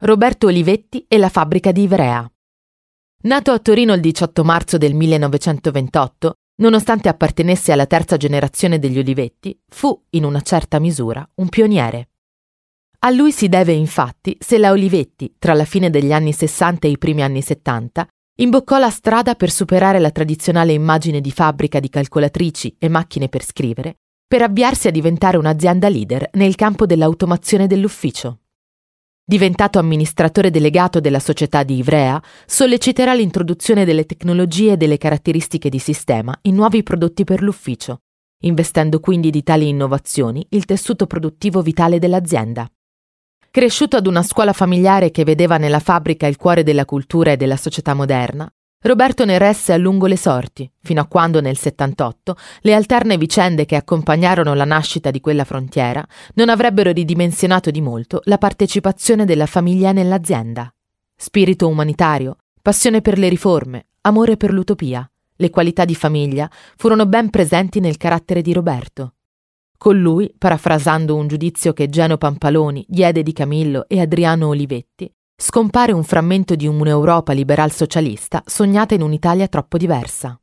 Roberto Olivetti e la fabbrica di Ivrea. Nato a Torino il 18 marzo del 1928, nonostante appartenesse alla terza generazione degli Olivetti, fu, in una certa misura, un pioniere. A lui si deve infatti se la Olivetti, tra la fine degli anni 60 e i primi anni 70, imboccò la strada per superare la tradizionale immagine di fabbrica di calcolatrici e macchine per scrivere, per avviarsi a diventare un'azienda leader nel campo dell'automazione dell'ufficio. Diventato amministratore delegato della società di Ivrea, solleciterà l'introduzione delle tecnologie e delle caratteristiche di sistema in nuovi prodotti per l'ufficio, investendo quindi di tali innovazioni il tessuto produttivo vitale dell'azienda. Cresciuto ad una scuola familiare che vedeva nella fabbrica il cuore della cultura e della società moderna, Roberto ne resse a lungo le sorti, fino a quando nel 78 le alterne vicende che accompagnarono la nascita di quella frontiera non avrebbero ridimensionato di molto la partecipazione della famiglia nell'azienda. Spirito umanitario, passione per le riforme, amore per l'utopia, le qualità di famiglia furono ben presenti nel carattere di Roberto. Con lui, parafrasando un giudizio che Geno Pampaloni diede di Camillo e Adriano Olivetti, scompare un frammento di un'Europa liberal socialista sognata in un'Italia troppo diversa.